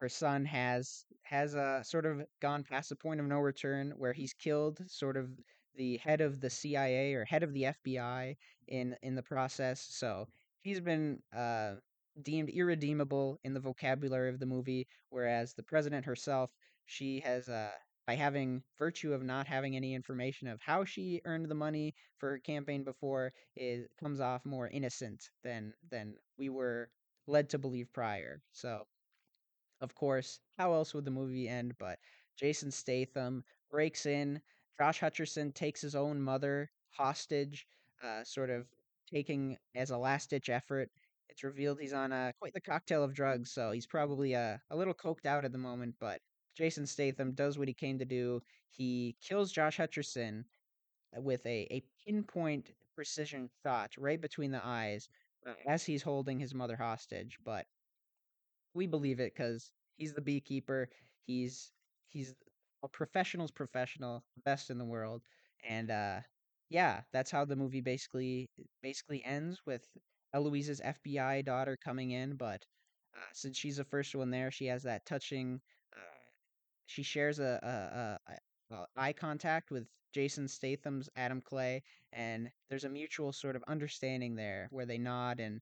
her son has has uh, sort of gone past the point of no return where he's killed sort of the head of the CIA or head of the FBI in in the process. So he's been uh, deemed irredeemable in the vocabulary of the movie, whereas the president herself, she has uh, by having virtue of not having any information of how she earned the money for her campaign before, is comes off more innocent than than we were led to believe prior. So of course, how else would the movie end but Jason Statham breaks in, Josh Hutcherson takes his own mother hostage, uh, sort of taking as a last ditch effort. It's revealed he's on uh, quite the cocktail of drugs, so he's probably uh, a little coked out at the moment, but Jason Statham does what he came to do. He kills Josh Hutcherson with a, a pinpoint precision shot right between the eyes uh, as he's holding his mother hostage. But we believe it because he's the beekeeper. He's he's a professional's professional, best in the world, and uh, yeah, that's how the movie basically basically ends with Eloise's FBI daughter coming in. But uh, since she's the first one there, she has that touching. Uh, she shares a, a, a, a eye contact with Jason Statham's Adam Clay, and there's a mutual sort of understanding there where they nod and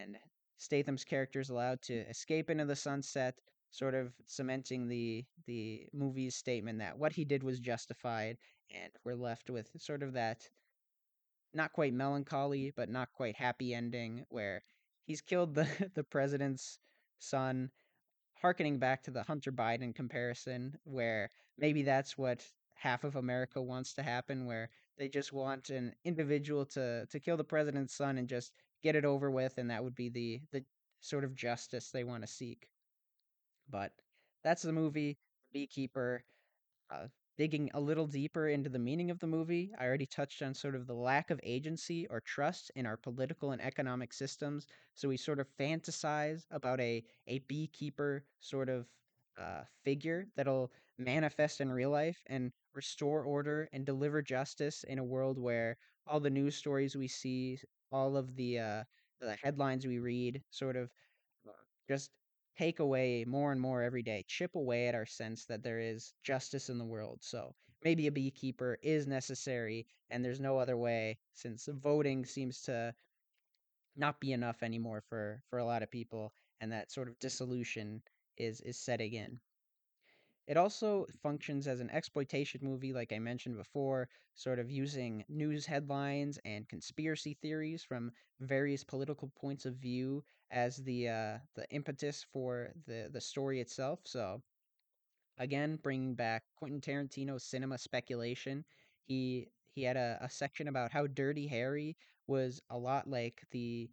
and Statham's character is allowed to escape into the sunset, sort of cementing the the movie's statement that what he did was justified, and we're left with sort of that not quite melancholy but not quite happy ending where he's killed the the president's son, harkening back to the Hunter Biden comparison, where maybe that's what half of America wants to happen, where they just want an individual to to kill the president's son and just get it over with, and that would be the the sort of justice they want to seek. But that's the movie Beekeeper. Uh, digging a little deeper into the meaning of the movie, I already touched on sort of the lack of agency or trust in our political and economic systems. So we sort of fantasize about a a beekeeper sort of uh, figure that'll manifest in real life and restore order and deliver justice in a world where all the news stories we see, all of the uh, the headlines we read, sort of uh, just take away more and more every day, chip away at our sense that there is justice in the world. So maybe a beekeeper is necessary, and there's no other way since voting seems to not be enough anymore for for a lot of people, and that sort of dissolution is is setting in. It also functions as an exploitation movie, like I mentioned before, sort of using news headlines and conspiracy theories from various political points of view as the uh, the impetus for the the story itself. So again, bringing back Quentin Tarantino's cinema speculation, he he had a, a section about how Dirty Harry was a lot like the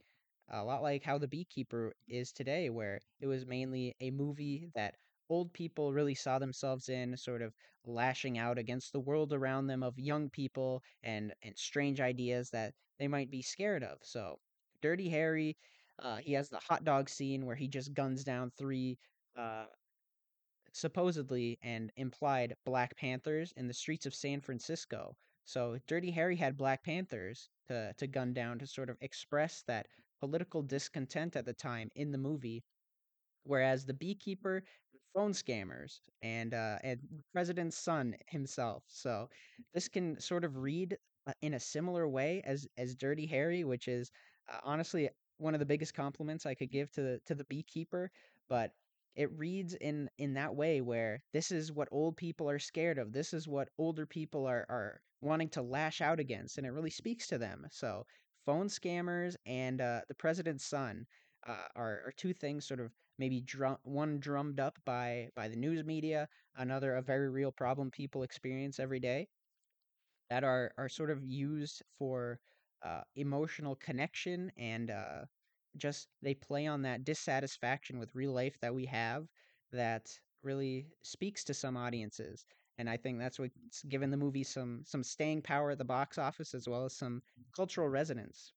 a lot like how the beekeeper is today where it was mainly a movie that old people really saw themselves in, sort of lashing out against the world around them of young people and and strange ideas that they might be scared of. So, Dirty Harry Uh, he has the hot dog scene where he just guns down three uh, supposedly and implied Black Panthers in the streets of San Francisco. So Dirty Harry had Black Panthers to, to gun down to sort of express that political discontent at the time in the movie whereas the beekeeper phone scammers and uh, and president's son himself. So this can sort of read uh, in a similar way as as Dirty Harry, which is uh, honestly one of the biggest compliments I could give to the to the beekeeper. But it reads in in that way where this is what old people are scared of. This is what older people are are wanting to lash out against, and it really speaks to them. So phone scammers and uh, the president's son uh, are, are two things sort of maybe drum one drummed up by by the news media, another a very real problem people experience every day that are are sort of used for uh, emotional connection and uh, just they play on that dissatisfaction with real life that we have that really speaks to some audiences and i think that's what's given the movie some some staying power at the box office as well as some cultural resonance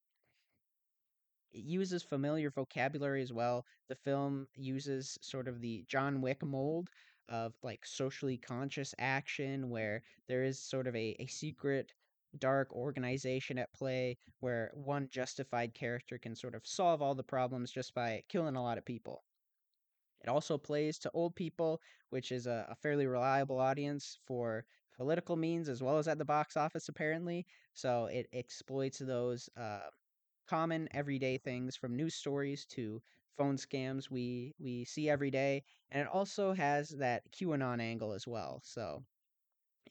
it uses familiar vocabulary as well. The film uses sort of the John Wick mold of like socially conscious action where there is sort of a, a secret dark organization at play where one justified character can sort of solve all the problems just by killing a lot of people. It also plays to old people, which is a, a fairly reliable audience for political means as well as at the box office, apparently. So it exploits those uh, common everyday things from news stories to phone scams we we see every day and it also has that QAnon angle as well so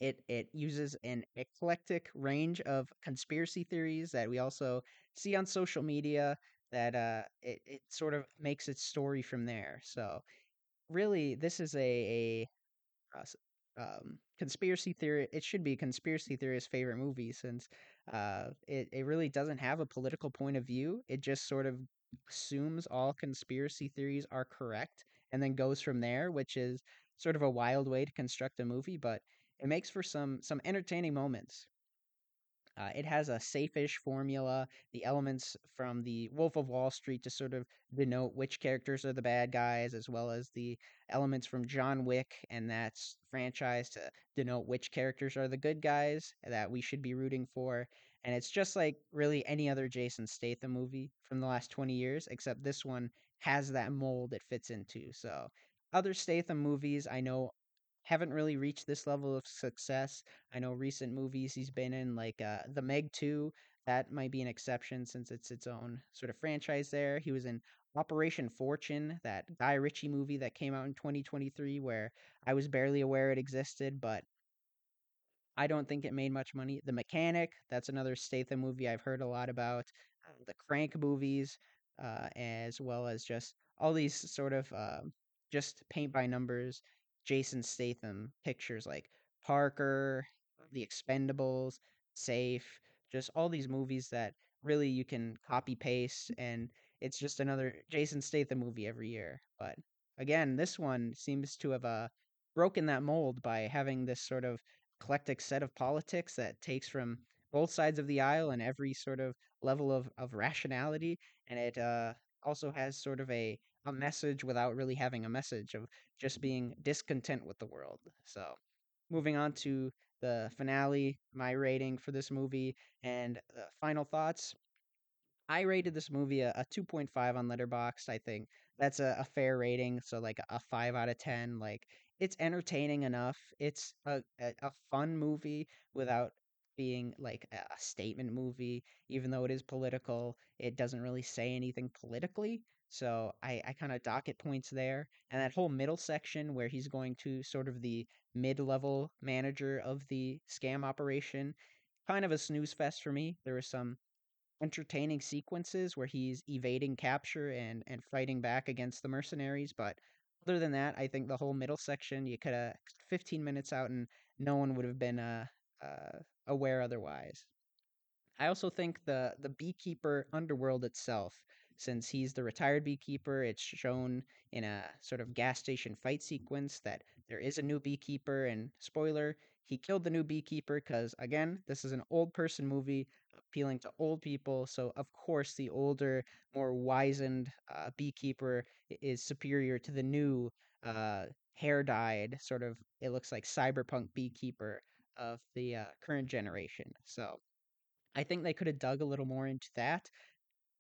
it it uses an eclectic range of conspiracy theories that we also see on social media that uh it, it sort of makes its story from there so really this is a, a um, conspiracy theory. It should be a conspiracy theorist's favorite movie since uh, it it really doesn't have a political point of view. It just sort of assumes all conspiracy theories are correct and then goes from there, which is sort of a wild way to construct a movie, but it makes for some some entertaining moments. Uh, it has a safe-ish formula, the elements from the Wolf of Wall Street to sort of denote which characters are the bad guys, as well as the elements from John Wick and that franchise to denote which characters are the good guys that we should be rooting for. And it's just like really any other Jason Statham movie from the last 20 years, except this one has that mold it fits into. So other Statham movies I know haven't really reached this level of success. I know recent movies he's been in, like uh, The Meg 2, that might be an exception since it's its own sort of franchise there. He was in Operation Fortune, that Guy Ritchie movie that came out in 2023, where I was barely aware it existed, but I don't think it made much money. The Mechanic, that's another Statham movie I've heard a lot about. Uh, the Crank movies, uh, as well as just all these sort of uh, just paint by numbers Jason Statham pictures like Parker, The Expendables, Safe, just all these movies that really you can copy paste and it's just another Jason Statham movie every year. But again, this one seems to have uh, broken that mold by having this sort of eclectic set of politics that takes from both sides of the aisle and every sort of level of, of rationality. And it uh, also has sort of a, a message without really having a message of just being discontent with the world. So, moving on to the finale, my rating for this movie, and uh, final thoughts. I rated this movie a, a 2.5 on Letterboxd. I think that's a, a fair rating. So like a 5 out of 10. Like it's entertaining enough. It's a, a, a fun movie without being like a a statement movie. Even though it is political, it doesn't really say anything politically. So I, I kind of docket points there. And that whole middle section where he's going to sort of the mid level manager of the scam operation, kind of a snooze fest for me. There was some entertaining sequences where he's evading capture and and fighting back against the mercenaries. But other than that, I think the whole middle section you could have 15 minutes out and no one would have been uh, uh, aware otherwise. I also think the the beekeeper underworld itself, since he's the retired beekeeper, it's shown in a sort of gas station fight sequence that there is a new beekeeper, and spoiler, he killed the new beekeeper because, again, this is an old person movie appealing to old people. So, of course, the older, more wizened uh, beekeeper is superior to the new, uh, hair dyed, sort of, it looks like cyberpunk beekeeper of the uh, current generation. So, I think they could have dug a little more into that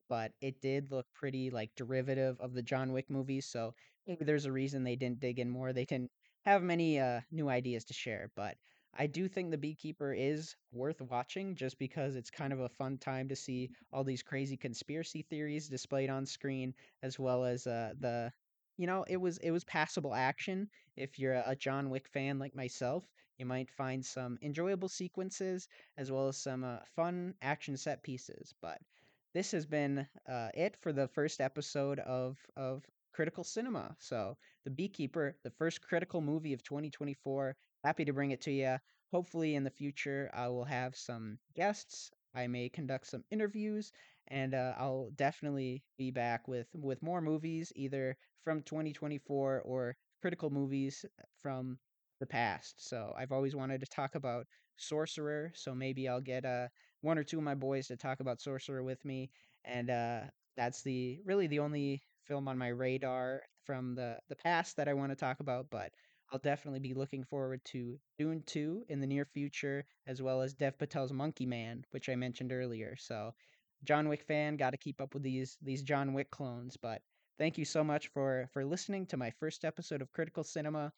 but it did look pretty like derivative of the John Wick movies, so maybe there's a reason they didn't dig in more. They didn't have many uh, new ideas to share, but I do think The Beekeeper is worth watching just because it's kind of a fun time to see all these crazy conspiracy theories displayed on screen, as well as uh, the you know it was it was passable action. If you're a John Wick fan like myself, you might find some enjoyable sequences as well as some uh, fun action set pieces, but this has been uh, it for the first episode of of Critical Cinema. So, The Beekeeper, the first critical movie of 2024. Happy to bring it to you. Hopefully, in the future, I will have some guests. I may conduct some interviews, and uh, I'll definitely be back with with more movies, either from 2024 or critical movies from the past. So I've always wanted to talk about Sorcerer, so maybe I'll get uh one or two of my boys to talk about Sorcerer with me, and uh that's the really the only film on my radar from the the past that I want to talk about, but I'll definitely be looking forward to Dune 2 in the near future, as well as Dev Patel's Monkey Man, which I mentioned earlier. So, John Wick fan, got to keep up with these these John Wick clones. But thank you so much for for listening to my first episode of Critical Cinema.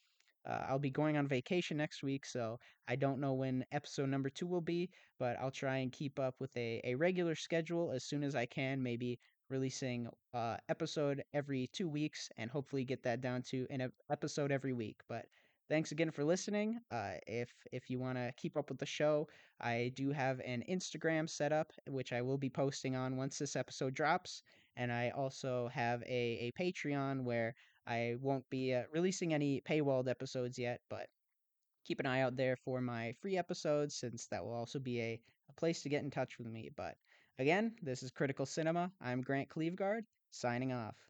Uh, I'll be going on vacation next week, so I don't know when episode number two will be, but I'll try and keep up with a, a regular schedule as soon as I can, maybe releasing uh episode every two weeks and hopefully get that down to an episode every week. But thanks again for listening. Uh, if if you want to keep up with the show, I do have an Instagram set up, which I will be posting on once this episode drops. And I also have a, a Patreon where I won't be uh, releasing any paywalled episodes yet, but keep an eye out there for my free episodes since that will also be a, a place to get in touch with me. But again, this is Critical Cinema. I'm Grant Cleveguard, signing off.